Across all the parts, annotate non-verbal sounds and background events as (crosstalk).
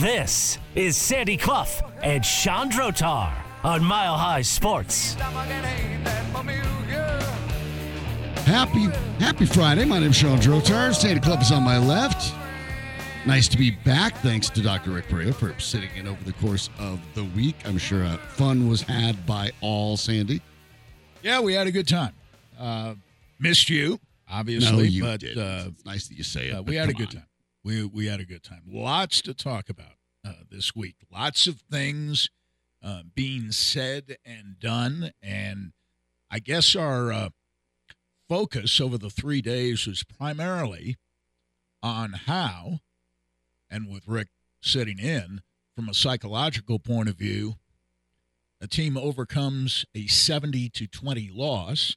This is Sandy Clough and Sean Drotar on Mile High Sports. Happy Happy Friday. My name is Sean Drotar. Sandy Clough is on my left. Nice to be back. Thanks to Dr. Rick Perea for sitting in over the course of the week. I'm sure uh, fun was had by all, Sandy. Yeah, we had a good time. Uh, missed you, obviously, no, you but did. uh, it's nice that you say it. uh, we had a good on. time. We we had a good time. Lots to talk about uh, this week. Lots of things uh, being said and done, and I guess our uh, focus over the three days was primarily on how, and with Rick sitting in from a psychological point of view, a team overcomes a seventy to twenty loss.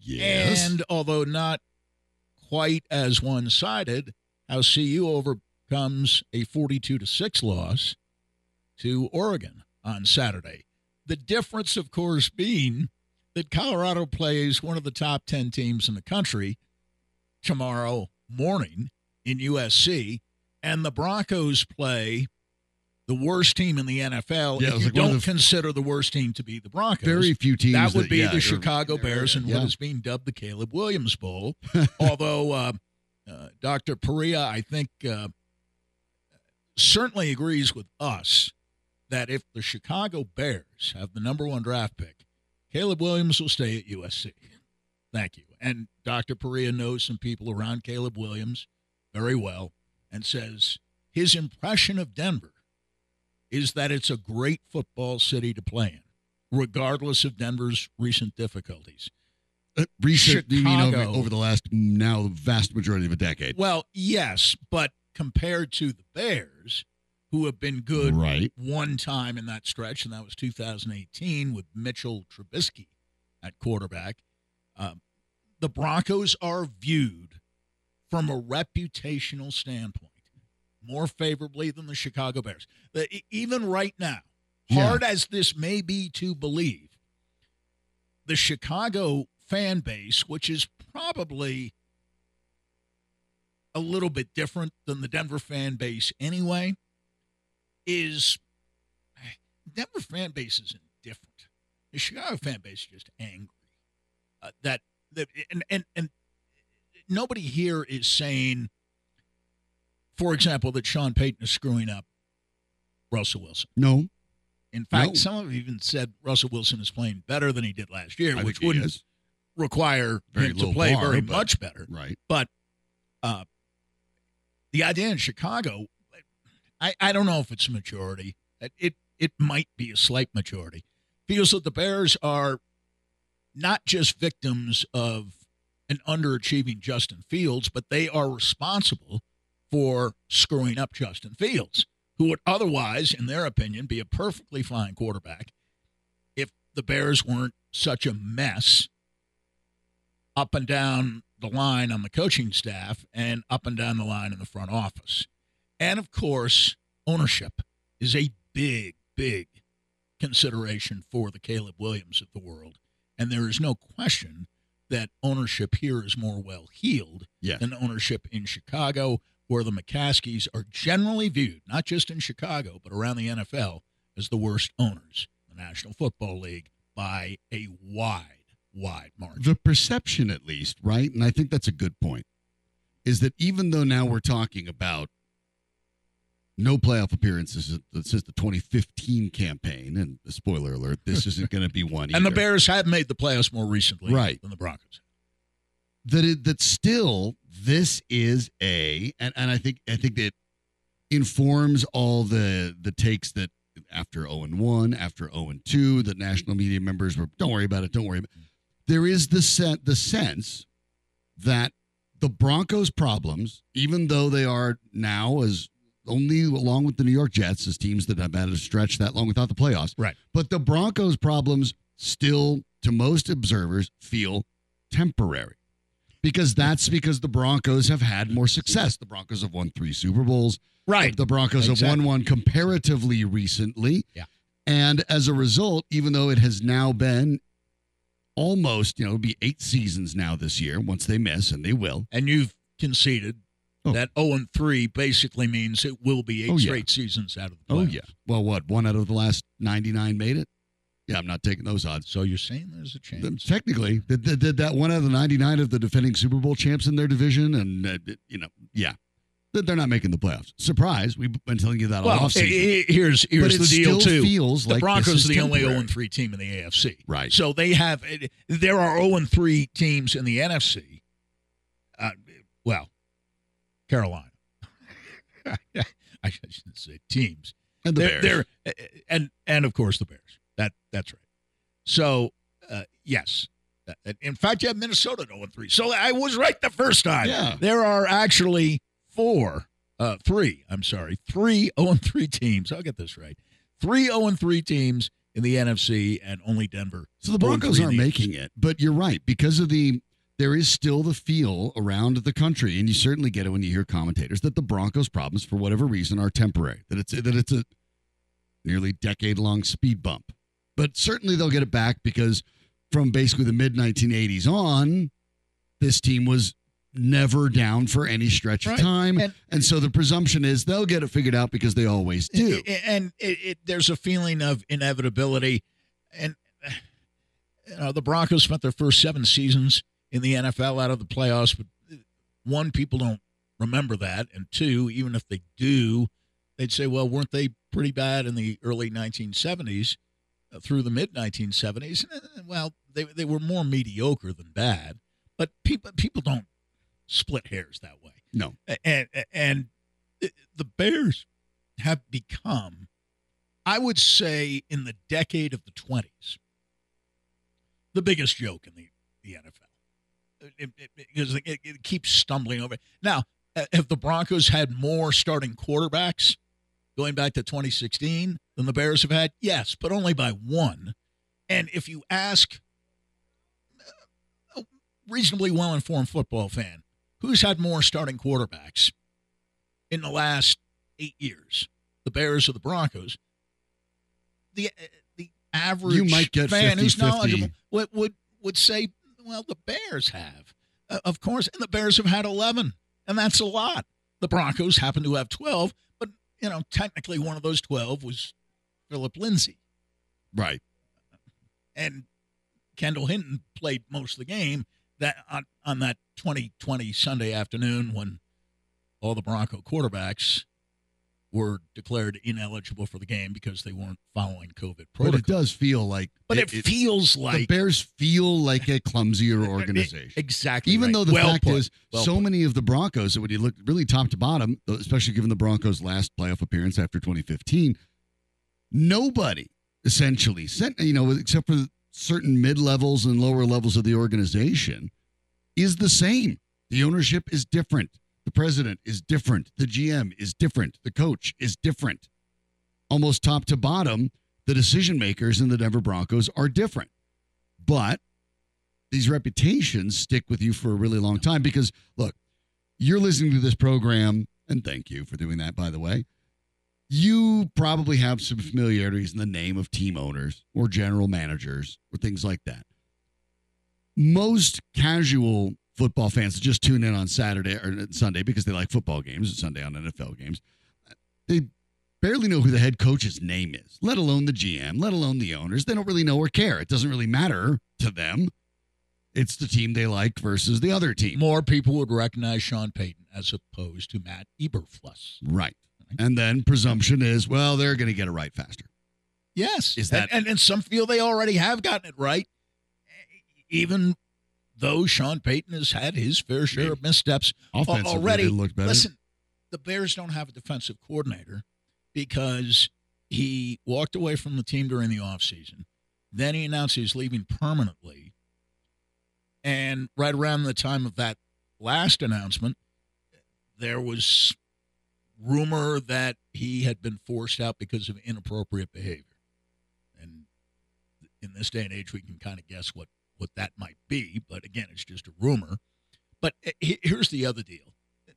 Yes. And although not quite as one sided, how CU overcomes a 42 to 6 loss to Oregon on Saturday. The difference, of course, being that Colorado plays one of the top 10 teams in the country tomorrow morning in USC, and the Broncos play the worst team in the NFL. Yeah, if you like don't the- consider the worst team to be the Broncos Very few teams. that would be yeah, the Chicago Bears and yeah. what is being dubbed the Caleb Williams Bowl. (laughs) Although uh, uh, Dr. Perea, I think, uh, certainly agrees with us that if the Chicago Bears have the number one draft pick, Caleb Williams will stay at USC. Thank you. And Dr. Perea knows some people around Caleb Williams very well and says his impression of Denver is that it's a great football city to play in, regardless of Denver's recent difficulties. Recent, you mean over, the last now the vast majority of a decade. Well, yes, but compared to the Bears, who have been good Right. one time in that stretch, and that was 2018 with Mitchell Trubisky at quarterback, um, the Broncos are viewed from a reputational standpoint more favorably than the Chicago Bears. The, even right now, Yeah. hard as this may be to believe, the Chicago fan base, which is probably a little bit different than the Denver fan base anyway, is Denver fan base is indifferent. The Chicago fan base is just angry. Uh, that that and, and and nobody here is saying, for example, that Sean Payton is screwing up Russell Wilson. No, In fact, No. some have even said Russell Wilson is playing better than he did last year, I which wouldn't is. Require Very him to play bar, very but- much better. right. But uh, the idea in Chicago, I, I don't know if it's a majority. It, it it might be a slight majority. Feels that the Bears are not just victims of an underachieving Justin Fields, but they are responsible for screwing up Justin Fields, who would otherwise, in their opinion, be a perfectly fine quarterback if the Bears weren't such a mess up and down the line on the coaching staff and up and down the line in the front office. And of course, ownership is a big, big consideration for the Caleb Williams of the world. And there is no question that ownership here is more well heeled Yeah. than ownership in Chicago, where the McCaskeys are generally viewed, not just in Chicago, but around the NFL, as the worst owners in the National Football League by a wide, wide margin. the perception at least right and i think that's a good point is that even though now we're talking about no playoff appearances since the 2015 campaign and spoiler alert this (laughs) isn't going to be one And the. Bears have made the playoffs more recently Right. than the Broncos. that it that still this is a and, and I think I think that informs all the the takes that after 0 and 1, after 0 and 2, the national media members were don't worry about it, don't worry about it. There is the sen- the sense that the Broncos problems, even though they are now as only along with the New York Jets as teams that have had a stretch that long without the playoffs. Right. But the Broncos problems still to most observers feel temporary because that's because the Broncos have had more success. The Broncos have won three Super Bowls. Right. The Broncos have won one comparatively recently. Yeah. And as a result, even though it has now been almost, you know, it'll be eight seasons now this year once they miss, and they will. And you've conceded Oh. that 0 and 3 basically means it will be eight Oh, yeah. straight seasons out of the Oh yeah. Well, what one out of the last ninety nine made it? Yeah, I'm not taking those odds. So you're saying there's a chance? Technically, did, did, did that one out of the 99 of the defending Super Bowl champs in their division, and uh, you know, yeah, That they're not making the playoffs. Surprise! We've been telling you that all well, offseason. i- i- here's here's it the deal still too. feels the like Broncos are the only temporary. 0 3 team in the AFC. Right. So they have there are 0 3 teams in the NFC. Uh, well, Carolina. (laughs) I shouldn't say teams. and the they're, Bears. they're and and of course the Bears. That that's right. So uh, yes, Uh, in fact, you have Minnesota at 0 3. So I was right the first time. Yeah. There are actually four, uh, three. I'm sorry, three (laughs) 0 3 teams. I'll get this right. Three 0 3 teams in the NFC, and only Denver. So the Broncos aren't making it, but you're right because of the there is still the feel around the country, and you certainly get it when you hear commentators that the Broncos' problems, for whatever reason, are temporary. That it's that it's a nearly decade long speed bump, but certainly they'll get it back because from basically the mid 1980s on, this team was never down for any stretch Right. of time, And- and so the presumption is they'll get it figured out because they always do. And it, it, there's a feeling of inevitability. And you know, the Broncos spent their first seven seasons in the NFL out of the playoffs, but one, people don't remember that, and two, even if they do, they'd say, "Well, weren't they pretty bad in the early 1970s uh, through the mid 1970s?" Uh, Well, they they were more mediocre than bad, but people people don't split hairs that way No, and and the Bears have become, I would say, in the decade of the twenties, the biggest joke in the the NFL, It- it- because it, it, keeps stumbling over. Now, have the Broncos had more starting quarterbacks going back to 2016 than the Bears have had? Yes, but only by one. And if you ask a reasonably well informed football fan, who's had more starting quarterbacks in the last eight years, the Bears or the Broncos? The uh, the average You might get fan who's 50-50. knowledgeable would, would would say, well, the Bears have, uh, of course, and the Bears have had eleven, and that's a lot. The Broncos happen to have twelve, but you know, technically, one of those twelve was Philip Lindsay right. and Kendall Hinton played most of the game that on, on that 2020 Sunday afternoon when all the Bronco quarterbacks were declared ineligible for the game because they weren't following COVID But protocol. it does feel like But it, feels like the Bears feel like a clumsier (laughs) organization. exactly. Even right. though the Well fact put. is, Well so put. many of the Broncos, when you look really top to bottom, especially given the Broncos' last playoff appearance after 2015, nobody essentially, sent- you know, except for certain mid levels and lower levels of the organization, is the same. The ownership is different. The president is different. The GM is different. The coach is different. Almost top to bottom, the decision makers in the Denver Broncos are different. But these reputations stick with you for a really long time because look, you're listening to this program, and thank you for doing that, by the way. You probably have some familiarities in the name of team owners or general managers or things like that. Most casual football fans that just tune in on Saturday or Sunday because they like football games, Sunday on NFL games, they barely know who the head coach's name is, let alone the GM, let alone the owners. They don't really know or care. It doesn't really matter to them. It's the team they like versus the other team. more people would recognize Sean Payton as opposed to Matt Eberflus. Right. And then presumption is, well, they're going to get it right faster. Yes. Is that- and, and some feel they already have gotten it right, even though Sean Payton has had his fair share of missteps Offensively, already. they looked better. Listen, the Bears don't have a defensive coordinator because he walked away from the team during the offseason. Then he announced he was leaving permanently. And right around the time of that last announcement, there was rumor that he had been forced out because of inappropriate behavior. And in this day and age, we can kind of guess what, what that might be. But again, it's just a rumor. But uh, here's the other deal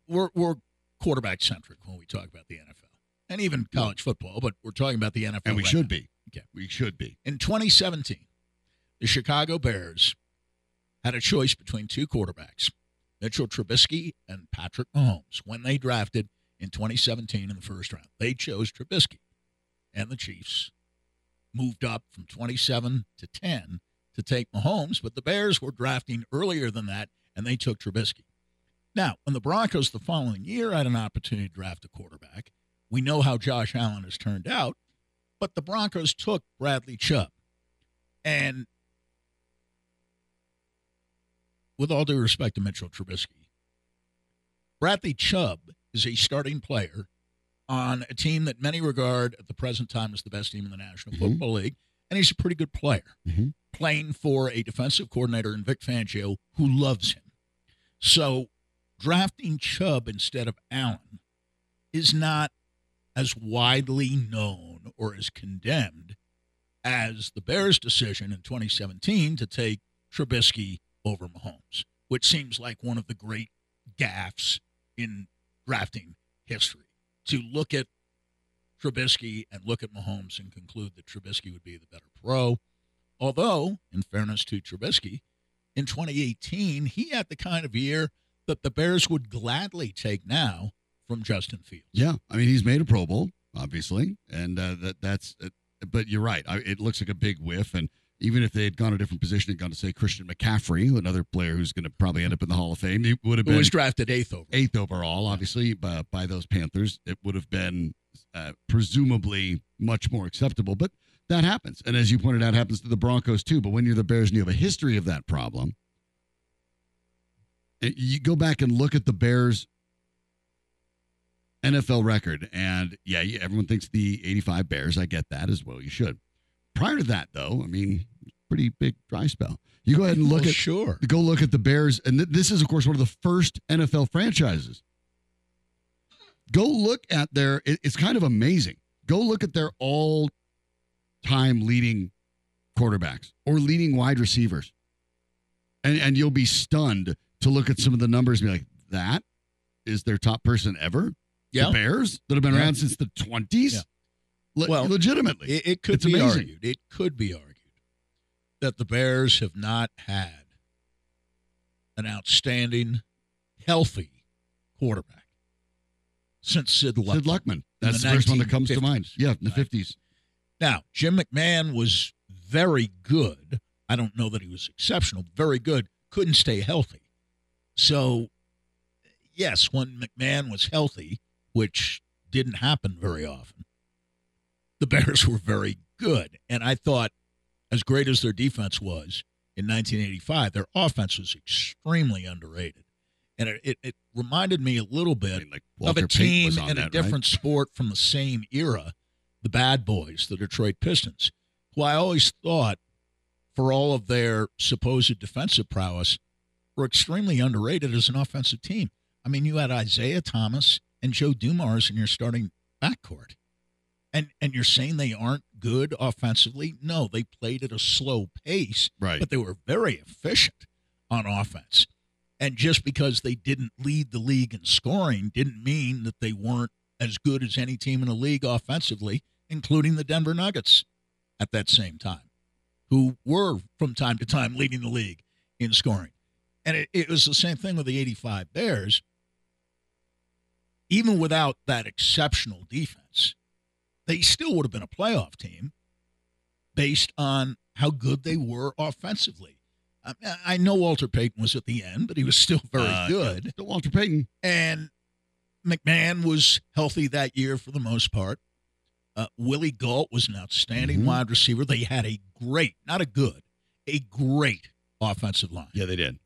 we're, we're quarterback centric when we talk about the NFL and even college football, but we're talking about the NFL. and we right should now. be. Okay. We should be. In 2017, the Chicago Bears had a choice between two quarterbacks Mitchell Trubisky and Patrick Mahomes when they drafted in 2017 in the first round. They chose Trubisky, and the Chiefs moved up from 27 to 10 to take Mahomes, but the Bears were drafting earlier than that, and they took Trubisky. Now, when the Broncos the following year had an opportunity to draft a quarterback, we know how Josh Allen has turned out, but the Broncos took Bradley Chubb. And with all due respect to Mitchell Trubisky, Bradley Chubb is a starting player on a team that many regard at the present time as the best team in the National Mhm. Football League, and he's a pretty good player, Mhm. playing for a defensive coordinator in Vic Fangio who loves him. So drafting Chubb instead of Allen is not as widely known or as condemned as the Bears' decision in 2017 to take Trubisky over Mahomes, which seems like one of the great gaffes in drafting history. To look at Trubisky and look at Mahomes and conclude that Trubisky would be the better pro. Although, in fairness to Trubisky, in 2018, he had the kind of year that the Bears would gladly take now from Justin Fields. Yeah, I mean he's made a Pro Bowl, obviously, and uh, that that's. Uh, but you're right. I, it looks like a big whiff, and even if they had gone a different position, and gone to say Christian McCaffrey, another player who's going to probably end up in the Hall of Fame, he would have been Who was drafted eighth over. eighth overall, obviously by, by those Panthers. It would have been uh, presumably much more acceptable, but that happens, and as you pointed out, happens to the Broncos too. But when you're the Bears and you have a history of that problem, uh, you go back and look at the Bears NFL record, and yeah, everyone thinks the 85 Bears. I get that as well. You should. Prior to that, though, I mean, pretty big dry spell. You go ahead and look Well, at sure. go look at the Bears, and th- this is, of course, one of the first NFL franchises. Go look at their. it- it's kind of amazing. Go look at their all-time leading quarterbacks or leading wide receivers, and and you'll be stunned to look at some of the numbers and be like, that is their top person ever. Yeah. The Bears that have been Yeah. around since the twenties. Yeah. Le- Well, legitimately, It, it could It's be amazing. argued. It could be argued that the Bears have not had an outstanding, healthy quarterback since Sid Luckman. Sid Luckman. That's the the, first one that comes to mind. Yeah, in the right? fifties. Now, Jim McMahon was very good. I don't know that he was exceptional. Very good. Couldn't stay healthy. So, yes, when McMahon was healthy, which didn't happen very often, the Bears were very good. And I thought, as great as their defense was in 1985, their offense was extremely underrated. And it, it, it reminded me a little I bit mean, like of a team in that, a right? different sport from the same era, the Bad Boys, the Detroit Pistons, who I always thought, for all of their supposed defensive prowess, were extremely underrated as an offensive team. I mean, you had Isiah Thomas and Joe Dumars in your starting backcourt. And and you're saying they aren't good offensively? No, they played at a slow pace Right. but they were very efficient on offense. And just because they didn't lead the league in scoring didn't mean that they weren't as good as any team in the league offensively, including the Denver Nuggets at that same time, who were from time to time leading the league in scoring. And it, it was the same thing with the 85 Bears. Even without that exceptional defense, they still would have been a playoff team based on how good they were offensively. I, I know Walter Payton was at the end, but he was still very Uh, good. yeah, Walter Payton. And McMahon was healthy that year for the most part. Uh, Willie Gault was an outstanding Mhm. wide receiver. They had a great, not a good, a great offensive line. Yeah, they did.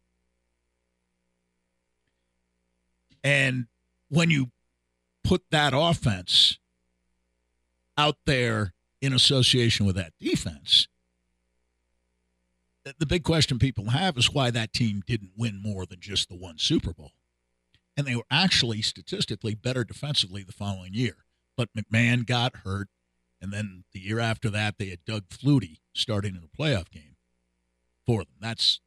And when you put that offense out there in association with that defense, the- big question people have is why that team didn't win more than just the one Super Bowl. And they were actually statistically better defensively the following year. But McMahon got hurt. And then the year after that, they had Doug Flutie starting in a playoff game for them. That's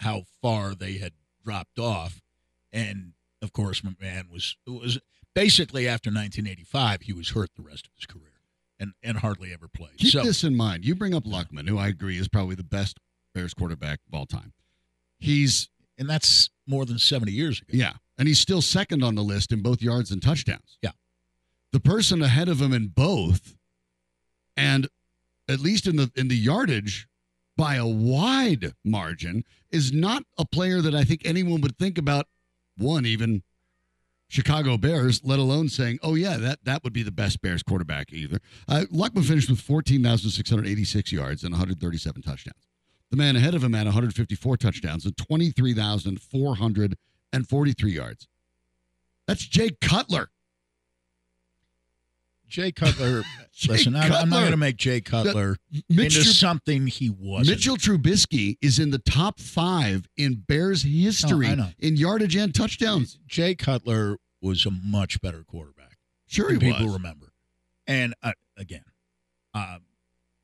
how far they had dropped off. And of course, McMahon was was basically after 1985, he was hurt the rest of his career and and hardly ever played. Keep so this in mind. You bring up Luckman, who I agree is probably the best Bears quarterback of all time. He's and that's more than 70 years ago. Yeah. And he's still second on the list in both yards and touchdowns. Yeah. The person ahead of him in both, and at least in the in the yardage, by a wide margin, is not a player that I think anyone would think about. One even Chicago Bears, let alone saying, "Oh yeah, that that would be the best Bears quarterback." Either uh, Luckman finished with fourteen thousand six hundred eighty-six yards and one hundred thirty-seven touchdowns. The man ahead of him had one hundred fifty-four touchdowns and twenty-three thousand four hundred and forty-three yards. That's Jay Cutler. Jay Cutler, (laughs) Jay listen, I'm, I'm not going to make Jay Cutler Mitch, into Trub- something he wasn't. Mitchell Trubisky is in the top five in Bears history No, in yardage and touchdowns. Jay Cutler was a much better quarterback. Sure, he people was. remember. And uh, again, uh,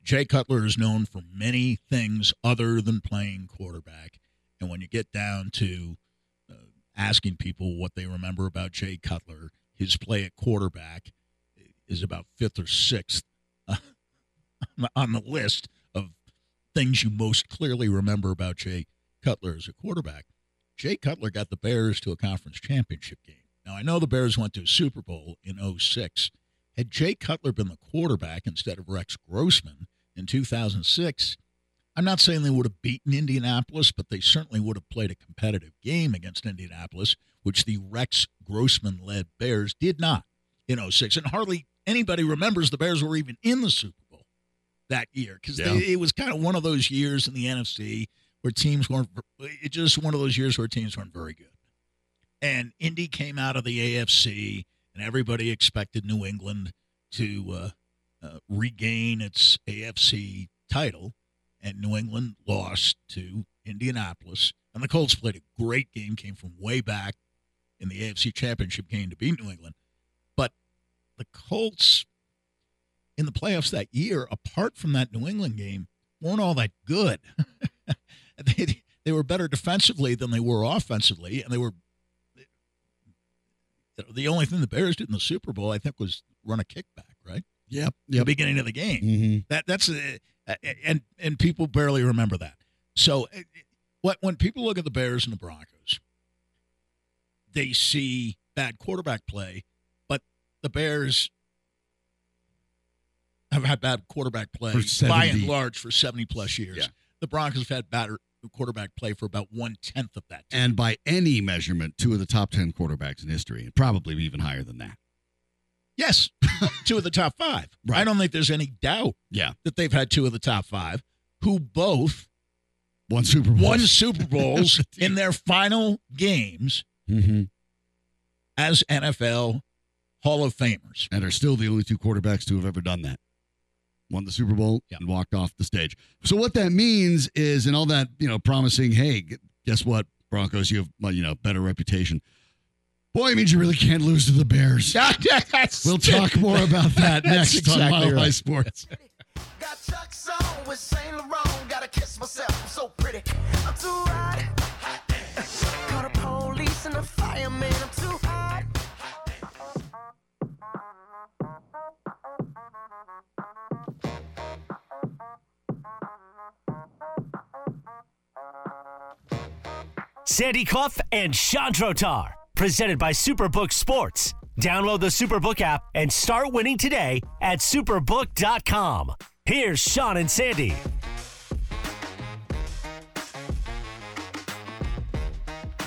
Jay Cutler is known for many things other than playing quarterback. And when you get down to uh, asking people what they remember about Jay Cutler, his play at quarterback is about fifth or sixth uh, (laughs) on the list of things you most clearly remember about Jay Cutler as a quarterback. Jay Cutler got the Bears to a conference championship game. Now, I know the Bears went to a Super Bowl in 06. Had Jay Cutler been the quarterback instead of Rex Grossman in 2006, I'm not saying they would have beaten Indianapolis, but they certainly would have played a competitive game against Indianapolis, which the Rex Grossman led Bears did not in 06. And hardly anybody remembers the Bears were even in the Super Bowl that year because Yeah. it was kind of one of those years in the NFC where teams weren't, it just one of those years where teams weren't very good. And Indy came out of the AFC, and everybody expected New England to uh, uh, regain its AFC title. And New England lost to Indianapolis. And the Colts played a great game, came from way back in the AFC Championship game to beat New England. The Colts in the playoffs that year, apart from that New England game, weren't all that good. (laughs) they, they were better defensively than they were offensively, and they were the only thing the Bears did in the Super Bowl, I think, was run a kickback, right? Yep. The beginning of the game. hmm That that's uh, uh, and and people barely remember that. So uh, what when people look at the Bears and the Broncos, they see bad quarterback play, the Bears have had bad quarterback play by and large for seventy plus years. Yeah. The Broncos have had better quarterback play for about one tenth of that. And by any measurement, two of the top 10 quarterbacks in history, and probably even higher than that. Yes, (laughs) two of the top five. Right. I don't think there's any doubt Yeah. that they've had two of the top five, who both One Super Bowl. won Super Bowls (laughs) in their final games hmm as NFL Hall of Famers. And are still the only two quarterbacks to have ever done that. Won the Super Bowl Yeah. and walked off the stage. So what that means is, and all that, you know, promising, hey, guess what, Broncos, you have, you know, better reputation. Boy, it means you really can't lose to the Bears. (laughs) We'll talk more about (laughs) that That's next on exactly Mile High. Sports. Got Chuck's on with Saint Laurent. Gotta kiss myself, I'm so pretty. I'm too hot. Call the police and the fireman. I'm too hot. Sandy Clough and Sean Drotar, presented by Superbook Sports. Download the Superbook app and start winning today at superbook.com. Here's Sean and Sandy.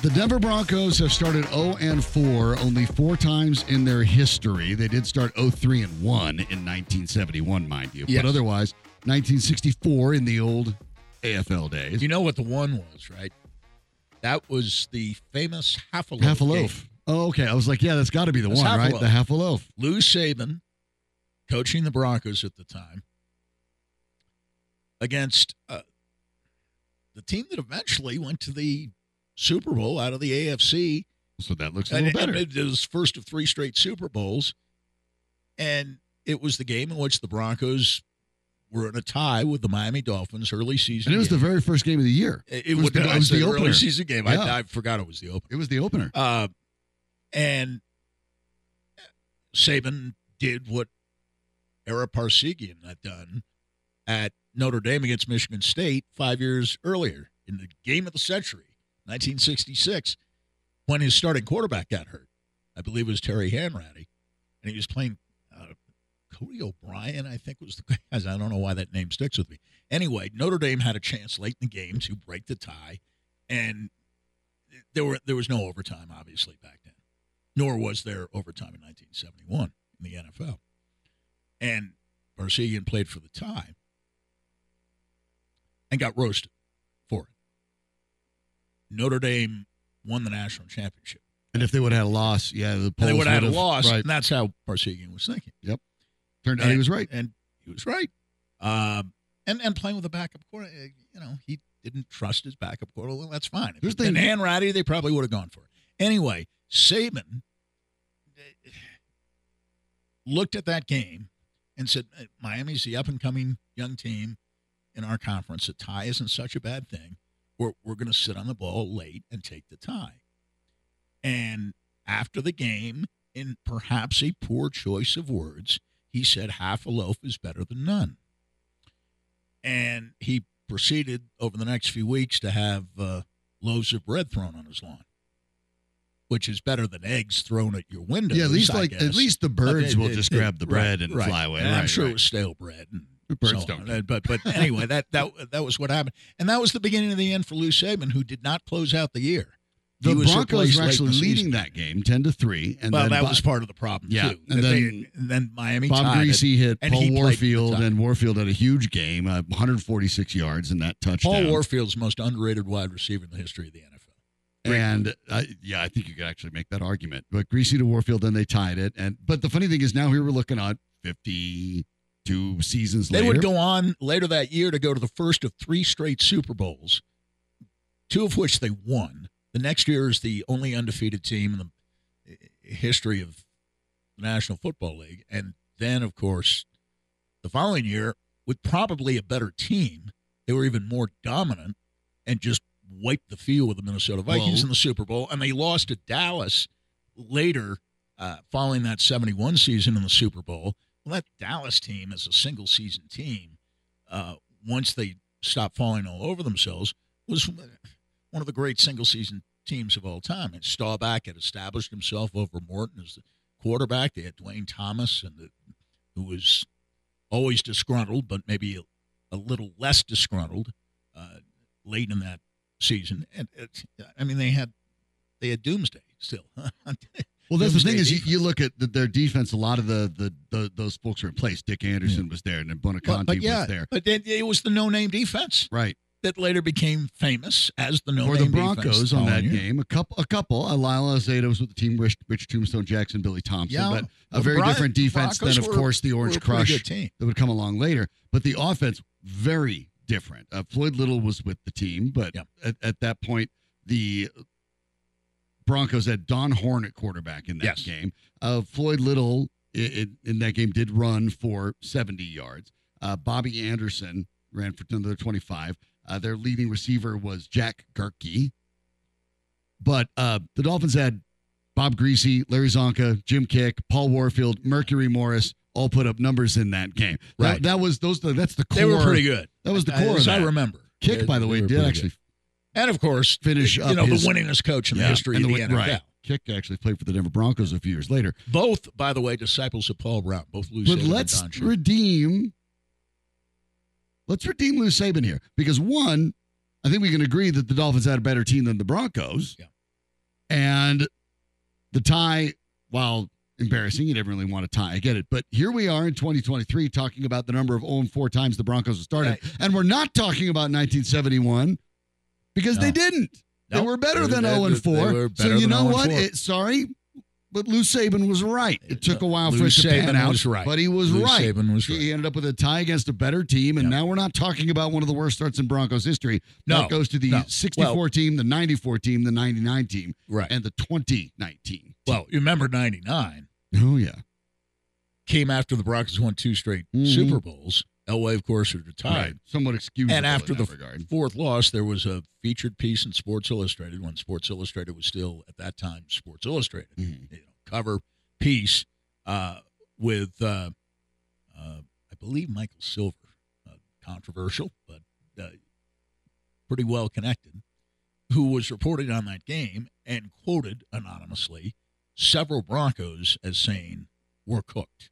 The Denver Broncos have started 0 and 4 only four times in their history. They did start 0 3 and 1 in 1971, mind you. Yes. But otherwise, 1964 in the old AFL days. You know what the one was, right? That was the famous half a loaf. half a game. loaf. Oh, okay. I was like, yeah, that's got to be the That's one, right? The half a loaf. Lou Saban, coaching the Broncos at the time, against uh, the team that eventually went to the Super Bowl out of the AFC. So that looks a little it, better. it was first of three straight Super Bowls, and it was the game in which the Broncos were in a tie with the Miami Dolphins early season. and it was the very first game of the year. it, it was the- it was the early opener. season game. Yeah. I, I forgot it was the opener. It was the opener. Uh, and Saban did what Ara Parseghian had done at Notre Dame against Michigan State five years earlier in the game of the century, 1966. when his starting quarterback got hurt. I believe it was Terry Hanratty, and he was playing Coley O'Brien, I think was the guys. (laughs) I don't know why that name sticks with me. Anyway, Notre Dame had a chance late in the game to break the tie, and there were there was no overtime, obviously back then, nor was there overtime in 1971 in the NFL. And Parseghian played for the tie and got roasted for it. Notre Dame won the national championship. And if they would have had a loss, yeah, the they would have had a loss, Right. and that's how Parseghian was thinking. Turned out he was right. and he was right. Um, and and playing with a backup quarter, uh, you know, he didn't trust his backup quarter. Well, that's fine. If it the been thing- Hanratty, they probably would have gone for it. Anyway, Saban uh, looked at that game and said, "Uh, "Miami's the up and coming young team in our conference. A tie isn't such a bad thing. We're we're going to sit on the ball late and take the tie." And after the game, in perhaps a poor choice of words, he said half a loaf is better than none. And he proceeded over the next few weeks to have uh, loaves of bread thrown on his lawn, which is better than eggs thrown at your window. Yeah, at least I like guess. at least the birds it- will it- just it- grab the right, bread and right. fly away. And I'm sure right. it was stale bread. And The birds so don't. on. But but anyway, that that that was what happened, and that was the beginning of the end for Lou Saban, who did not close out the year. The Broncos were actually leading that game, ten to three, and well, then that Bob, was part of the problem Yeah, too. and That they- then then Miami Bob tied it. Griese hit and Paul he played for the Warfield, and Warfield had a huge game, uh, 146 yards in that touchdown. Paul Warfield's most underrated wide receiver in the history of the NFL. and uh, yeah, I think you could actually make that argument. But Griese to Warfield, then they tied it, and but the funny thing is now here we're looking at 52 seasons later. They later. would go on later that year to go to the first of three straight Super Bowls, two of which they won. The next year is the only undefeated team in the history of the National Football League. And then, of course, the following year, with probably a better team, they were even more dominant and just wiped the field with the Minnesota Vikings Well- in the Super Bowl. And they lost to Dallas later, uh, following that 71 season in the Super Bowl. Well, that Dallas team as a single season team, uh, once they stopped falling all over themselves, was one of the great single season teams of all time. And Staubach had established himself over Morton as the quarterback. They had Duane Thomas, and the, who was always disgruntled, but maybe a, a little less disgruntled uh, late in that season. And it, I mean, they had they had Doomsday still. (laughs) Well, that's the thing is you, you look at the, their defense. A lot of the, the, the those folks are in place. Dick Anderson was there, and then Buoniconti but, but yeah, was there. but it, it was the no name defense Right. That later became famous as the no For the Broncos on that game, a couple, a couple. Uh, Lyle Alzado was with the team. Rich, Rich Tombstone Jackson, Billy Thompson, Yeah, but a well, very Bron- different defense than, of were- course, the Orange Crush team. that would come along later. But the offense very different. Uh, Floyd Little was with the team, but Yeah. at, at that point, the Broncos had Don Horn at quarterback in that Yes. game. Uh, Floyd Little i i in that game did run for 70 yards. Uh, Bobby Anderson ran for another 25. Uh, their leading receiver was Jack Garkey. But uh, the Dolphins had Bob Griese, Larry Csonka, Jim Kiick, Paul Warfield, Mercury Morris all put up numbers in that game. That- Right. That, was those. That's the core. They were pretty good. That was the I- core of As I remember. Kiick, They- by the way, did actually good. and of course finish you up know his- the winningest coach in yeah, the history of the win- NFL. Right. Kiick actually played for the Denver Broncos a few years later. Both, by the way, disciples of Paul Brown. Both Lou But Saban let's and Don Shula. redeem. Let's redeem Lou Saban here because one, I think we can agree that the Dolphins had a better team than the Broncos. Yeah. And the tie, while embarrassing, you didn't really want a tie. I get it. But here we are in 2023 talking about the number of 0 and 4 times the Broncos have started. Right. And we're not talking about 1971 because they didn't. They were better They- than they- 0 and 4. So you know what? It, sorry, but Lou Saban was right. It took a while Lou for it to Saban pan out, was right. but he was Lou right. Saban was He ended up with a tie against a better team, and Yeah. now we're not talking about one of the worst starts in Broncos history. No, that goes to the no. 64 Well- team, the 94 team, the 99 team, Right. and the 2019. well, you remember '99 Oh yeah, came after the Broncos won two straight Mhm. Super Bowls. Elway, of course, retired. right. Somewhat excusable And after the regard. fourth loss, there was a featured piece in Sports Illustrated when Sports Illustrated was still at that time Sports Illustrated. Mhm. You know, cover piece uh, with uh, uh, I believe Michael Silver, uh, controversial but uh, pretty well connected. who was reporting on that game and quoted anonymously several Broncos as saying, "We're cooked.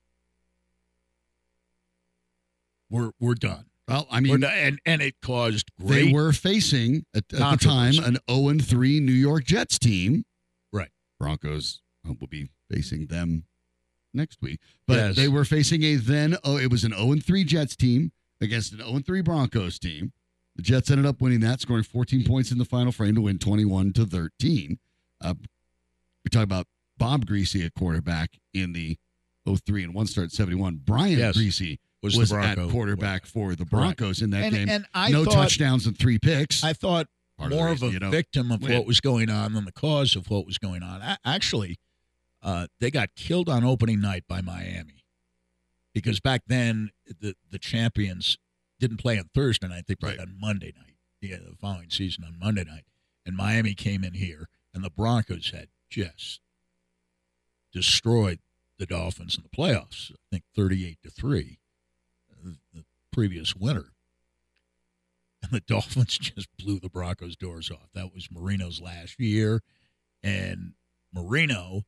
We're we're done. Well, I mean, done." And and it caused great they were facing at, at the time an 0 and 3 New York Jets team. Right. Broncos uh, will be facing them next week. But Yes. they were facing a then oh it was an 0 and 3 Jets team against an 0 and 3 Broncos team. The Jets ended up winning that, scoring 14 points in the final frame to win 21 to 13. Uh, we talk about Bob Griese at quarterback in the 03 and one start 71. Brian Yes. Griese was, was, the Bronco at quarterback for the Broncos in that and, game. And I no thought, touchdowns and three picks. I thought Part more of reason a you don't victim of win. what was going on than the cause of what was going on. A- actually, uh, they got killed on opening night by Miami because back then the the champions didn't play on Thursday night; they played Right. on Monday night. Yeah, the following season on Monday night, and Miami came in here, and the Broncos had just destroyed the Dolphins in the playoffs. I think thirty-eight to three, the, previous winter and the (laughs) Dolphins just blew the Broncos' doors off. That was Marino's last year, and Marino,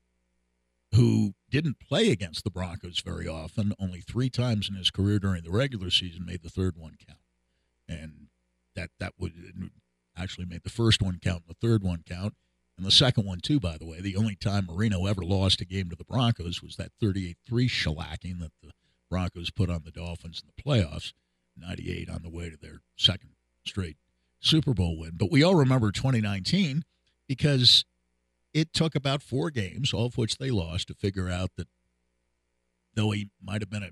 who didn't play against the Broncos very often, only three times in his career during the regular season, made the third one count, and that that would actually made the first one count, and the third one count. And the second one, too, by the way, the only time Marino ever lost a game to the Broncos was that 38 3 shellacking that the Broncos put on the Dolphins in the playoffs. 98 on the way to their second straight Super Bowl win. But we all remember 2019 because it took about four games, all of which they lost, to figure out that though he might have been a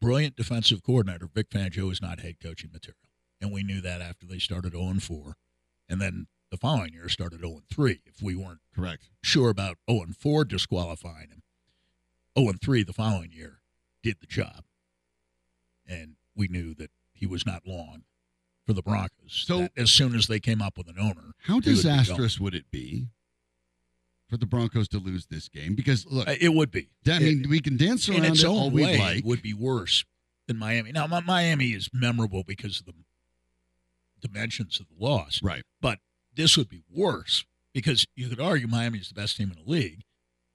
brilliant defensive coordinator, Vic Fangio is not head coaching material. And we knew that after they started 0 4. And then the following year started 0 3. If we weren't Correct. sure about 0 4 disqualifying him. 0 3 the following year did the job. And we knew that he was not long for the Broncos. So- as soon as they came up with an owner, How he would be gone. disastrous would it be for the Broncos to lose this game? Because look, it would be. I mean, we can dance in around its it all own we way like. would be worse than Miami. Now, Mi- Miami is memorable because of the dimensions of the loss. Right. But this would be worse because you could argue Miami is the best team in the league.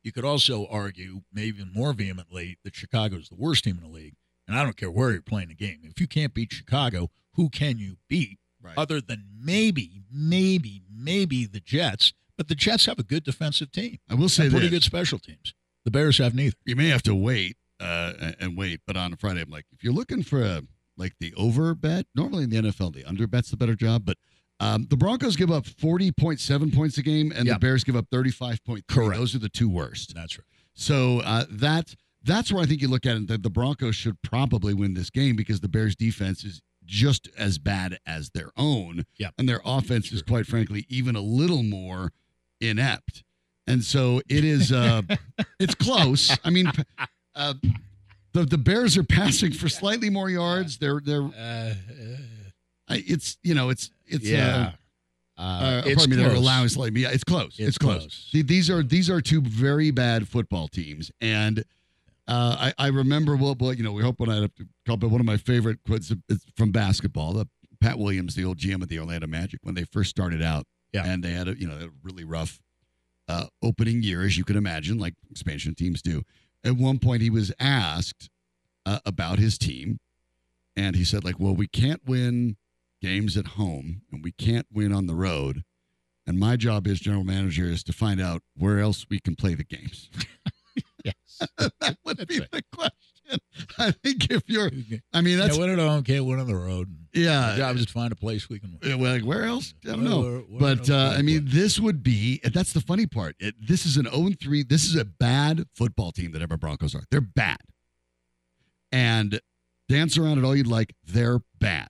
You could also argue, maybe even more vehemently, that Chicago is the worst team in the league. And I don't care where you're playing the game. If you can't beat Chicago, who can you beat Right. other than maybe, maybe, maybe the Jets? But the Jets have a good defensive team, I will say pretty good special teams. The Bears have neither. you may have to wait uh, and- and wait, but on a Friday, I'm like, if you're looking for a like the over bet, normally in the NFL, the under bet's the better job, but um, the Broncos give up 40.7 points a game, and Yeah. the Bears give up 35.3. Correct. Those are the two worst. That's right. So uh, that that's where I think you look at it. That the Broncos should probably win this game because the Bears' defense is just as bad as their own, Yep. and their offense is quite frankly even a little more inept. And so it is. Uh, (laughs) it's close. I mean, (laughs) uh, the the Bears are passing for slightly more yards. They're they're. Uh, I- It's you know it's it's yeah. Uh, uh, pardon me, they're allowing slightly. Yeah, it's close. It's, It's close. close. These are these are two very bad football teams, and uh, I, I remember well, well, you know, we hope when I have to call, but one of my favorite quotes is from basketball. The Pat Williams, the old GM of the Orlando Magic, when they first started out, Yeah. and they had a you know a really rough uh, opening year, as you can imagine, like expansion teams do. At one point, he was asked uh, about his team, and he said, like, well, we can't win games at home, and we can't win on the road. And my job as general manager is to find out where else we can play the games. (laughs) Yes. that would That's be right. the question. I think if you're, I mean, that's yeah, win at home, can't win on the road. yeah. The job is to find a place we can win. Well, like where else? I don't Where- know. where- where But uh, I mean, play? this would be, that's the funny part. It, this is an 0 3. This is a bad football team that ever Broncos are. They're bad. And dance around it all you'd like. They're bad.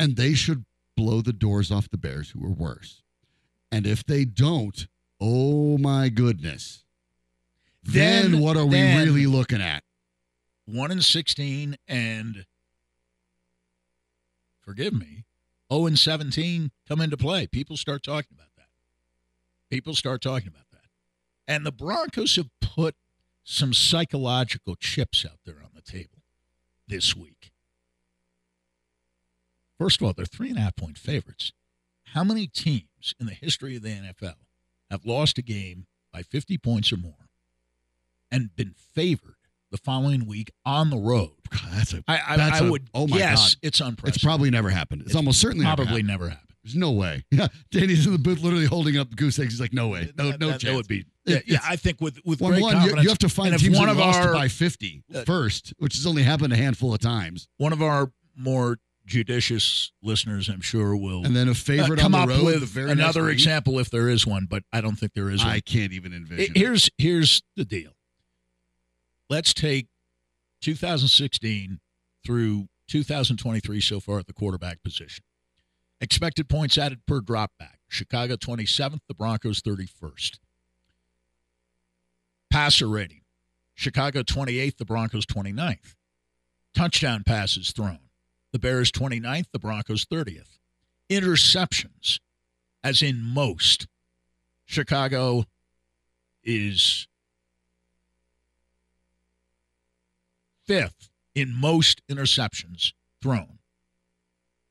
And they should blow the doors off the Bears, who are worse. And if they don't, oh my goodness. Then, Then- what are we really looking at? One and sixteen, and forgive me, zero and seventeen come into play. People start talking about that. People start talking about that, and the Broncos have put some psychological chips out there on the table this week. First of all, they're three and a half point favorites. how many teams in the history of the NFL have lost a game by 50 points or more and been favored the following week on the road? God, that's a. I, I, That's I a- would oh my guess God. it's unprecedented. It's probably never happened. It's, It's almost certainly never probably happened. never happened. There's no way. (laughs) Yeah, Danny's in the booth, literally holding up goose eggs. He's like, no way, no, That- no that, chance. That would be. Yeah, yeah, I think with with one great one. You, you have to find teams one that of lost our by 50 uh, first, which has only happened a handful of times, one of our more judicious listeners, I'm sure, will and then a uh, favorite come on the up road. with the another example if there is one, but I don't think there is one. I can't even envision. it. here's here's the deal. Let's take 2016 through 2023 so far at the quarterback position. Expected points added per drop back. Chicago 27th, the Broncos 31st. Passer rating. Chicago 28th, the Broncos 29th. Touchdown passes thrown. The Bears 29th, the Broncos 30th. Interceptions, as in most. Chicago is fifth in most interceptions thrown.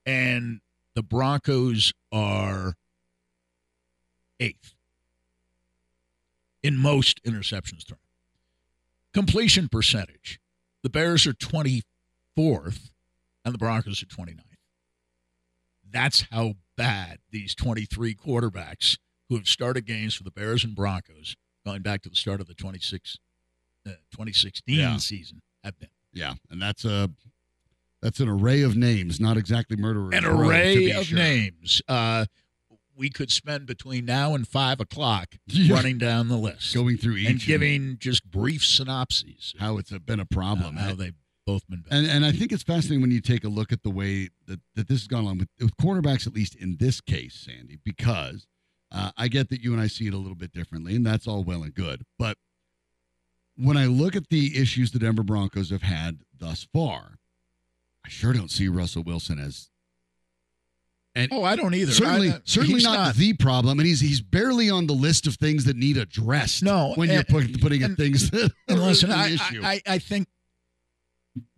And the Broncos are eighth in most interceptions thrown. Completion percentage. The Bears are 24th and the Broncos are 29th. That's how bad these 23 quarterbacks who have started games for the Bears and Broncos going back to the start of the 26, uh, 2016 Yeah. season have been. yeah, and that's a that's an array of names, not exactly murderers. An array of sure. names. Uh, we could spend between now and five o'clock (laughs) Yeah. running down the list going through each and giving just brief synopses how it's been a problem. how they've both been bad. And and I think it's fascinating when you take a look at the way that, that this has gone on with, with quarterbacks, at least in this case, Sandy, because uh, I get that you and I see it a little bit differently, and that's all well and good. But when I look at the issues the Denver Broncos have had thus far, I sure don't see Russell Wilson as and oh, I don't either. certainly I- uh, certainly he's not, the problem, and he's he's barely on the list of things that need addressed. No, when you're and- put, putting and- things (laughs) that And listen, an I, issue. I, I think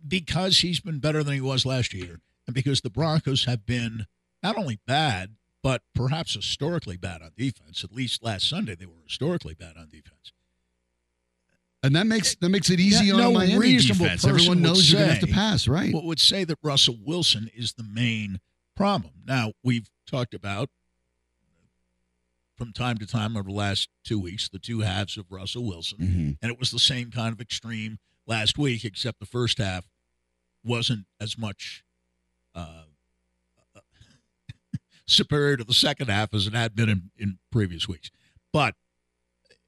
because he's been better than he was last year, and because the Broncos have been not only bad, but perhaps historically bad on defense. At least last Sunday, they were historically bad on defense. And that makes that makes it easy Yeah, on no Miami reasonable defense. person Everyone knows you're gonna have to pass, right? What would say that Russell Wilson is the main problem? Now, we've talked about from time to time over the last two weeks the two halves of Russell Wilson. Mhm. and it was the same kind of extreme last week, except the first half wasn't as much uh, (laughs) superior to the second half as it had been in, in previous weeks. But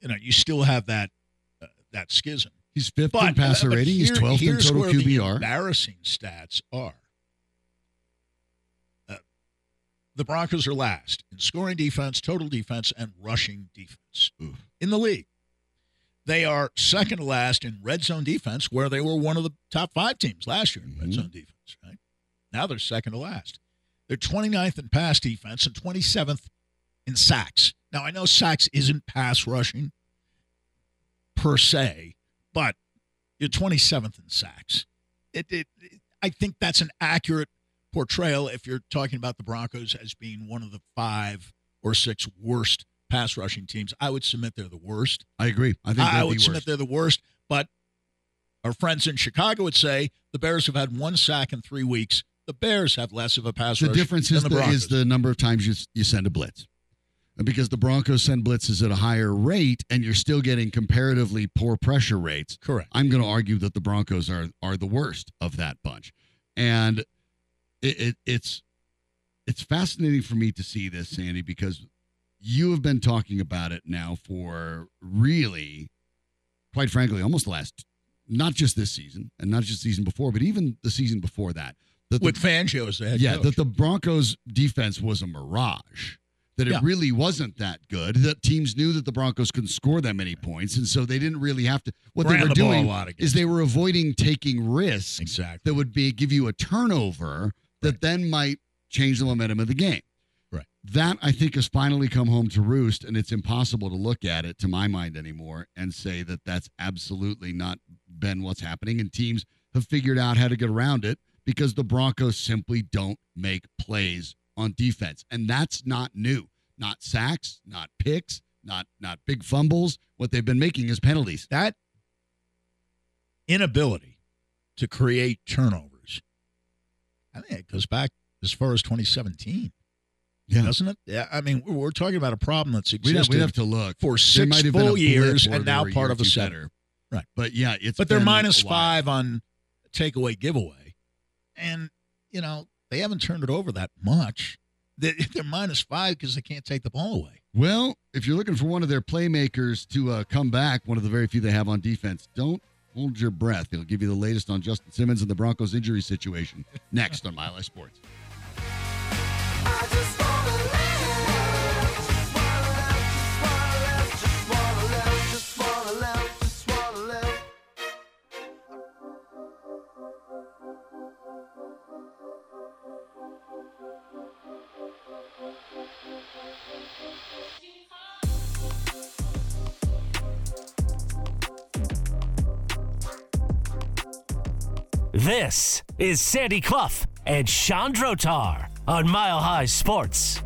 you know, you still have that uh, that schism. He's fifth But, in passer but rating. He's 12th in total QBR. embarrassing stats are. Uh, the Broncos are last in scoring defense, total defense, and rushing defense Oof. in the league. They are second to last in red zone defense, where they were one of the top five teams last year in red Mhm. zone defense. Right now, they're second to last. They're 29th in pass defense and 27th in sacks. Now, I know sacks isn't pass rushing per se, but you're 27th in sacks. It, it, it- I think that's an accurate portrayal if you're talking about the Broncos as being one of the five or six worst pass rushing teams. I would submit they're the worst. I agree. I think I, would submit worst. they're the worst. But our friends in Chicago would say the Bears have had one sack in three weeks. The Bears have less of a pass The rush difference is the, the, is the number of times you you send a blitz, And because the Broncos send blitzes at a higher rate, and you're still getting comparatively poor pressure rates. correct. I'm going to argue that the Broncos are are the worst of that bunch, and it, it, it's it's fascinating for me to see this, Sandy, because you have been talking about it now for really, quite frankly, almost the last, not just this season and not just the season before, but even the season before that. That the, With Fangio as the head yeah, coach. that the Broncos defense was a mirage. That it Yeah. really wasn't that good. That teams knew that the Broncos couldn't score that many points, and so they didn't really have to. What Ran they were the doing is they were avoiding taking risks exactly. that would be give you a turnover that Right. then might change the momentum of the game. That I think has finally come home to roost, and it's impossible to look at it to my mind anymore and say that that's absolutely not been what's happening. And teams have figured out how to get around it because the Broncos simply don't make plays on defense, and that's not new. Not sacks, not picks, not not big fumbles. What they've been making is penalties. That inability to create turnovers, I think it goes back as far as 2017, Yeah, doesn't it? Yeah, I mean, we're, talking about a problem that's existed we'd have to look. for six might have been a full years and now part of a or two seven. better. Right. But yeah, it's but they're minus five on takeaway giveaway, and you know they haven't turned it over that much. They- (laughs) They're minus five because they can't take the ball away. Well, if you're looking for one of their playmakers to uh, come back, one of the very few they have on defense, don't hold your breath. It'll give you the latest on Justin Simmons and the Broncos injury situation next on Mile High Sports. This is Sandy Clough and Sean Drotar on Mile High Sports.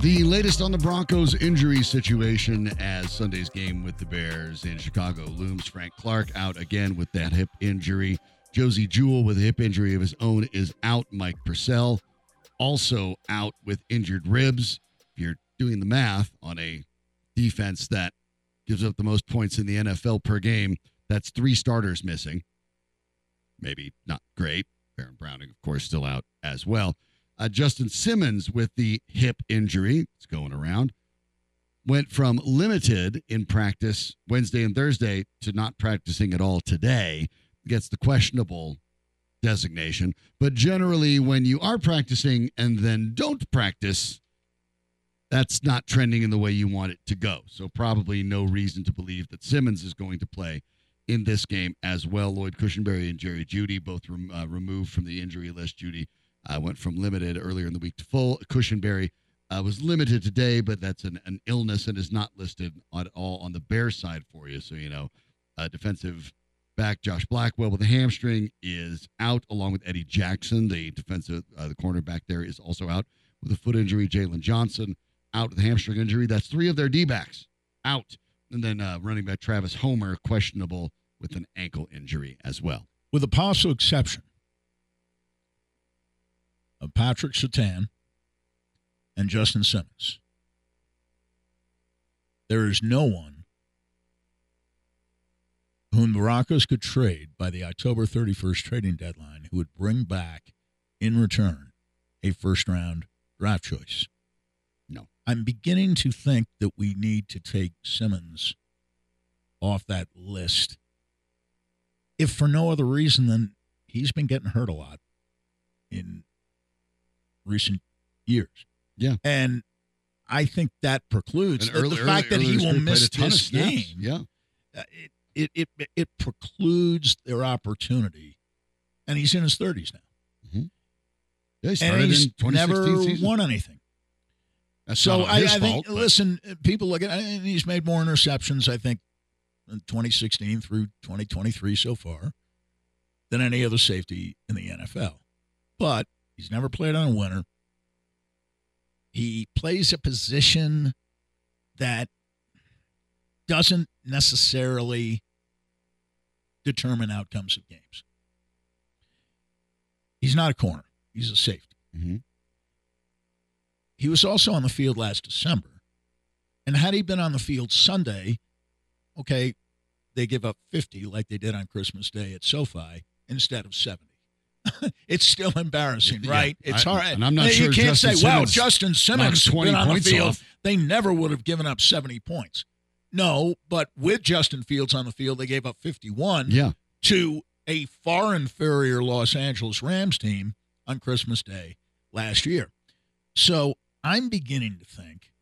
The latest on the Broncos injury situation as Sunday's game with the Bears in Chicago looms. Frank Clark out again with that hip injury. Josey Jewell with a hip injury of his own is out. Mike Purcell also out with injured ribs. If you're doing the math on a defense that gives up the most points in the NFL per game, that's three starters missing. Maybe not great. Baron Browning, of course, still out as well. Uh, Justin Simmons with the hip injury, it's going around, went from limited in practice Wednesday and Thursday to not practicing at all today. Gets the questionable designation. But generally, when you are practicing and then don't practice, that's not trending in the way you want it to go. So, probably no reason to believe that Simmons is going to play in this game as well. Lloyd Cushenberry and Jerry Jeudy both rem- uh, removed from the injury list. Jeudy uh, went from limited earlier in the week to full. Cushenberry uh, was limited today, but that's an, an illness and is not listed at all on the bear side for you. So, you know, uh, defensive back Josh Blackwell with a hamstring is out, along with Eddie Jackson. The defensive, uh, the cornerback there is also out with a foot injury. Jaylon Johnson out with a hamstring injury. That's three of their D backs out. And then uh, running back Travis Homer, questionable with an ankle injury as well. with a possible exception of Patrick Surtain and Justin Simmons. There is no one whom the Broncos could trade by the October 31st trading deadline who would bring back in return a first round draft choice. I'm beginning to think that we need to take Simmons off that list if for no other reason than he's been getting hurt a lot in recent years. Yeah. And I think that precludes the, early- the fact early- that he will miss a this game. Yeah. uh, It, it it it precludes their opportunity, and he's in his thirties now, Yeah, he and he's in never season. won anything. That's So I, I think, fault, listen, people look at, and he's made more interceptions, I think, in 2016 through 2023 so far than any other safety in the NFL. But he's never played on a winner. He plays a position that doesn't necessarily determine outcomes of games. He's not a corner, he's a safety. Mhm. He was also on the field last December. And had he been on the field Sunday, okay, they give up 50 like they did on Christmas Day at SoFi instead of 70. (laughs) it's still embarrassing, Yeah, right? It's I- hard. and I'm not you sure can't Justin say, well, Simmons Justin Simmons been on the field. off. They never would have given up 70 points. No, but with Justin Fields on the field, they gave up 51 Yeah. to a far inferior Los Angeles Rams team on Christmas Day last year. So I'm beginning to think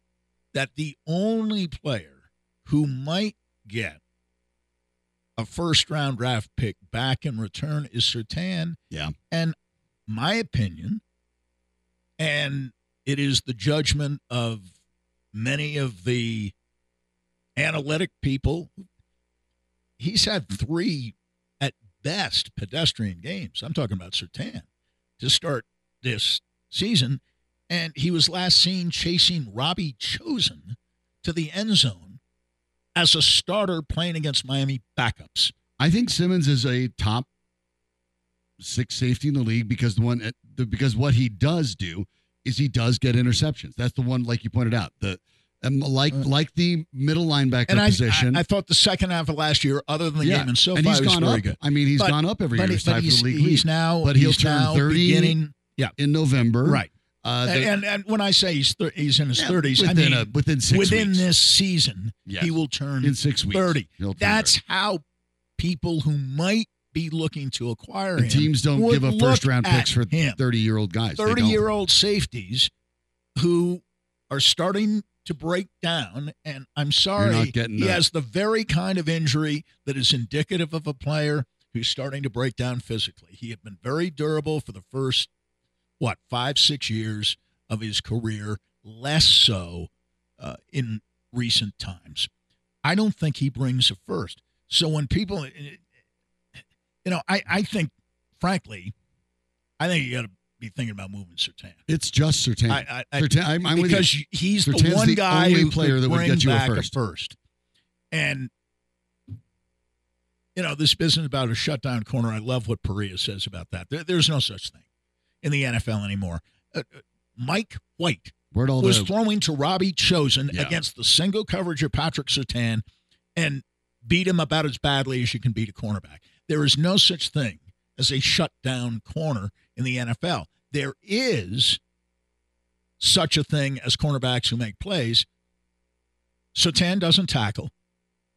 that the only player who might get a first round draft pick back in return is Surtain. Yeah. And my opinion, and it is the judgment of many of the analytic people, he's had three at best pedestrian games. I'm talking about Surtain to start this season, and he was last seen chasing Robbie Chosen to the end zone as a starter playing against Miami backups. I think Simmons is a top six safety in the league because the one the, because what he does do is he does get interceptions. That's the one, like you pointed out, the um, like Uh, like the middle linebacker And I, position. I, I thought the second half of last year, other than the yeah, game in SoFi, and he's was gone very up. good. I mean, he's But- gone up every But, year. but he's, the league he's now But he'll turn 30 beginning yeah in November. right. Uh, and and when I say he's thir- he's in his yeah, thirties, I within mean a, within six within weeks. this season, Yes. he will turn in six weeks. 30. Turn That's 30. how people who might be looking to acquire And him teams don't give up first round picks for thirty year old guys. 30 year old safeties who are starting to break down. And I'm sorry, he has the very kind of injury that is indicative of a player who's starting to break down physically. He had been very durable for the first, what, five, six years of his career, less so uh, in recent times. I don't think he brings a first. So when people, you know, I, I think, frankly, I think you got to be thinking about moving Surtain. It's just Surtain. I, I, Surtain I'm, I'm with you. because he's the one the guy who player that would get you a first. first. And you know this business about a shutdown corner. I love what Perea says about that. There, there's no such thing in the NFL anymore. Uh, uh, Mike White was the throwing to Robbie Chosen Yeah. against the single coverage of Patrick Surtain and beat him about as badly as you can beat a cornerback. There is no such thing as a shutdown corner in the NFL. There is such a thing as cornerbacks who make plays. Surtain doesn't tackle,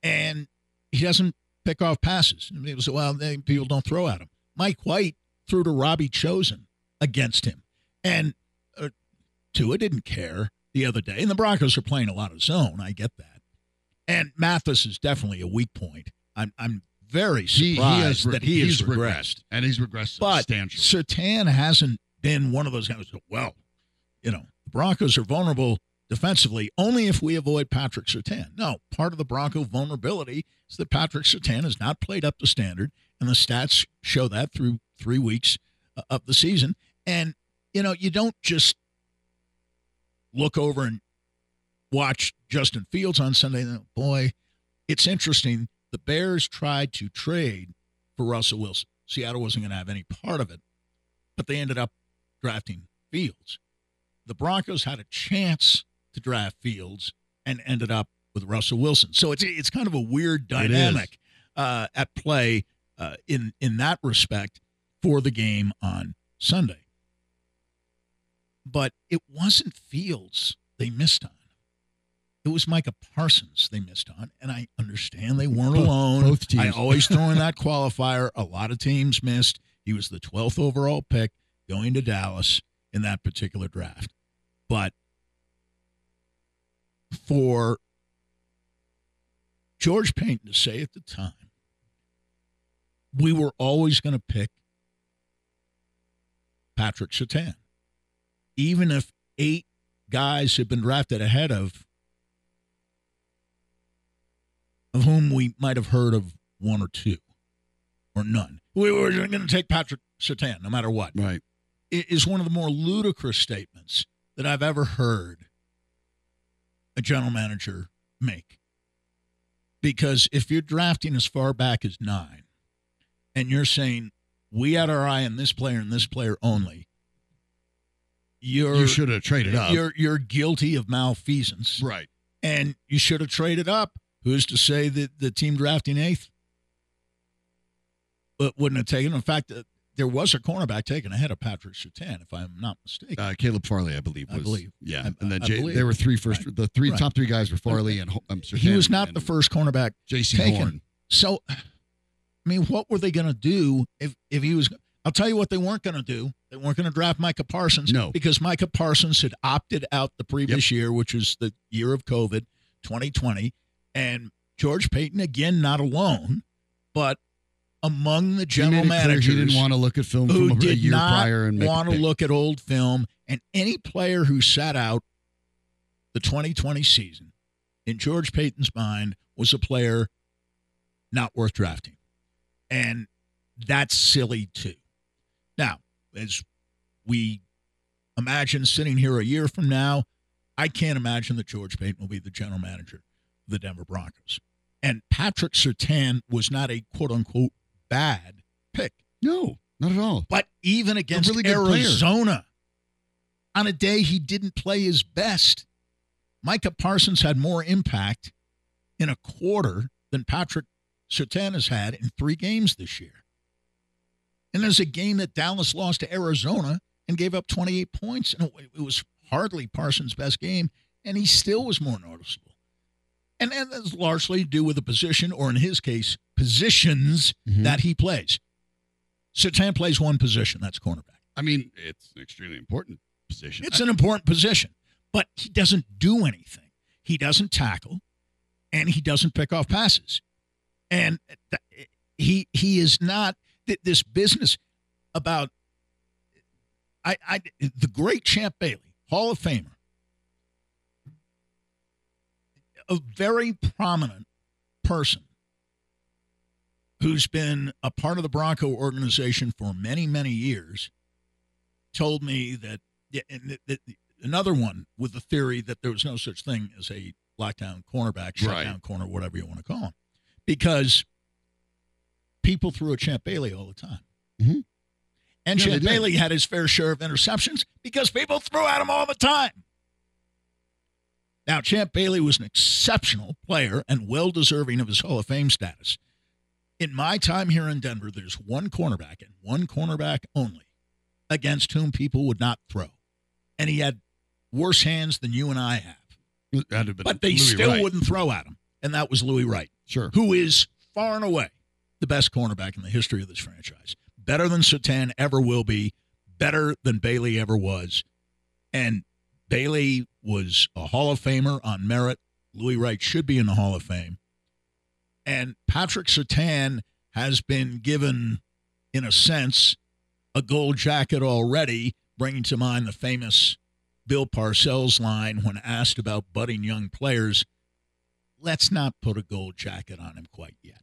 and he doesn't pick off passes. And people say, well, they, people don't throw at him. Mike White threw to Robbie Chosen against him. And uh, Tua didn't care the other day. And the Broncos are playing a lot of zone. I get that. And Mathis is definitely a weak point. I'm, I'm very he, surprised he has, re- that he has regressed. and he's regressed But substantially. Surtain hasn't been one of those guys. who, Well, you know, the Broncos are vulnerable defensively only if we avoid Patrick Surtain. No, part of the Bronco vulnerability is that Patrick Surtain has not played up to standard, and the stats show that through three weeks uh, of the season. And you know, you don't just look over and watch Justin Fields on Sunday. and, Boy, it's interesting. The Bears tried to trade for Russell Wilson. Seattle wasn't going to have any part of it, but they ended up drafting Fields. The Broncos had a chance to draft Fields and ended up with Russell Wilson. So it's it's kind of a weird dynamic uh, at play uh, in in that respect for the game on Sunday. But it wasn't Fields they missed on. It was Micah Parsons they missed on, and I understand they weren't Both- alone. both I teams. always throw in that qualifier. A lot of teams missed. He was the 12th overall pick going to Dallas in that particular draft. But for George Paton to say at the time, we were always going to pick Patrick Surtain, even if eight guys had been drafted ahead of, of whom we might have heard of one or two or none. We were going to take Patrick Surtain no matter what right. i- is one of the more ludicrous statements that I've ever heard a general manager make. Because if you're drafting as far back as nine and you're saying, we had our eye on this player and this player only, you're, You should have traded up. you're, you're guilty of malfeasance right. and you should have traded up. Who's to say that the team drafting eighth but wouldn't have taken? In fact, uh, there was a cornerback taken ahead of Patrick Surtain, if I'm not mistaken. Uh, Caleb Farley, I believe. I Was, believe. Yeah, I- and then Jay, there were three first. The three Right. top three guys were Farley and um, Surtain he was not the first cornerback Jaycee taken. Horn. So, I mean, what were they going to do if if he was? I'll tell you what they weren't going to do. They weren't going to draft Micah Parsons. No. because Micah Parsons had opted out the previous year, which was the year of COVID, 2020, and George Paton again not alone, but among the general managers He didn't want to look at film who from a, a did year not prior and make a want to look at old film, and any player who sat out the 2020 season, in George Paton's mind, was a player not worth drafting, and that's silly too. As we imagine sitting here a year from now. I can't imagine that George Paton will be the general manager of the Denver Broncos. And Patrick Surtain was not a quote unquote bad pick. No, not at all. But even against really good player. Arizona, on a day he didn't play his best, Micah Parsons had more impact in a quarter than Patrick Surtain has had in three games this year. And there's a game that Dallas lost to Arizona and gave up 28 points. And it was hardly Parsons' best game, and he still was more noticeable. And, and that's largely to do with the position, or in his case, positions Mhm. that he plays. Surtain plays one position, that's cornerback. I mean, it's an extremely important position. It's an important position, but he doesn't do anything. He doesn't tackle, and he doesn't pick off passes. And th- he he is not th- this business about. I, I the great Champ Bailey, Hall of Famer, a very prominent person who's been a part of the Bronco organization for many many years, told me that and th- th- another one with the theory that there was no such thing as a lockdown cornerback, Right. shutdown corner, whatever you want to call him, because people threw at Champ Bailey all the time. Mhm. And Yeah, Champ. Bailey had his fair share of interceptions because people threw at him all the time. Now, Champ Bailey was an exceptional player and well deserving of his Hall of Fame status. In my time here in Denver, there's one cornerback and one cornerback only against whom people would not throw. And he had worse hands than you and I have. Have But they Louis still Wright. wouldn't throw at him. And that was Louis Wright, Sure. who is far and away the best cornerback in the history of this franchise. Better than Surtain ever will be, better than Bailey ever was. And Bailey was a Hall of Famer on merit. Louis Wright should be in the Hall of Fame. And Patrick Surtain has been given, in a sense, a gold jacket already, bringing to mind the famous Bill Parcells line when asked about budding young players. Let's not put a gold jacket on him quite yet.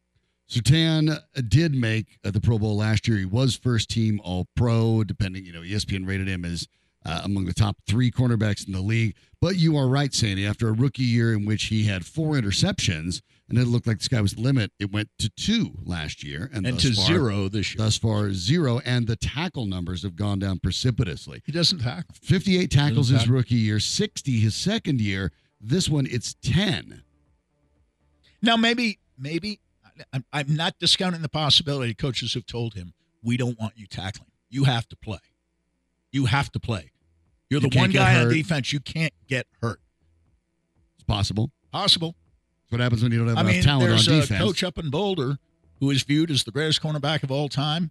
Surtain did make uh, the Pro Bowl last year. He was first team All Pro, depending, you know, ESPN rated him as uh, among the top three cornerbacks in the league. But you are right, Sandy. After a rookie year in which he had four interceptions, and it looked like the sky was the limit, it went to two last year, and, And to far, zero this year. Thus far, zero, and the tackle numbers have gone down precipitously. He doesn't tackle. 58 tackles his tackle. rookie year, 60 his second year. This one, it's 10. Now, maybe, maybe I'm, I'm not discounting the possibility coaches have told him, we don't want you tackling. You have to play. You have to play. You're You the one guy on defense. You can't get hurt. It's possible. Possible. That's what happens when you don't have I enough mean, talent on a defense. coach up in Boulder who is viewed as the greatest cornerback of all time,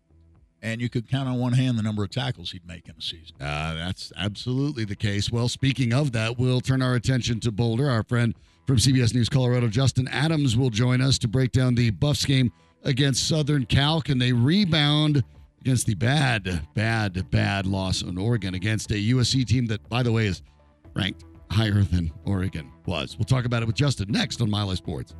and you could count on one hand the number of tackles he'd make in a season. Uh, that's absolutely the case. Well, speaking of that, we'll turn our attention to Boulder. Our friend from CBS News Colorado, Justin Adams, will join us to break down the Buffs game against Southern Cal. Can they rebound against the bad, bad, bad loss in Oregon against a USC team that, by the way, is ranked higher than Oregon was? We'll talk about it with Justin next on Mile High Sports.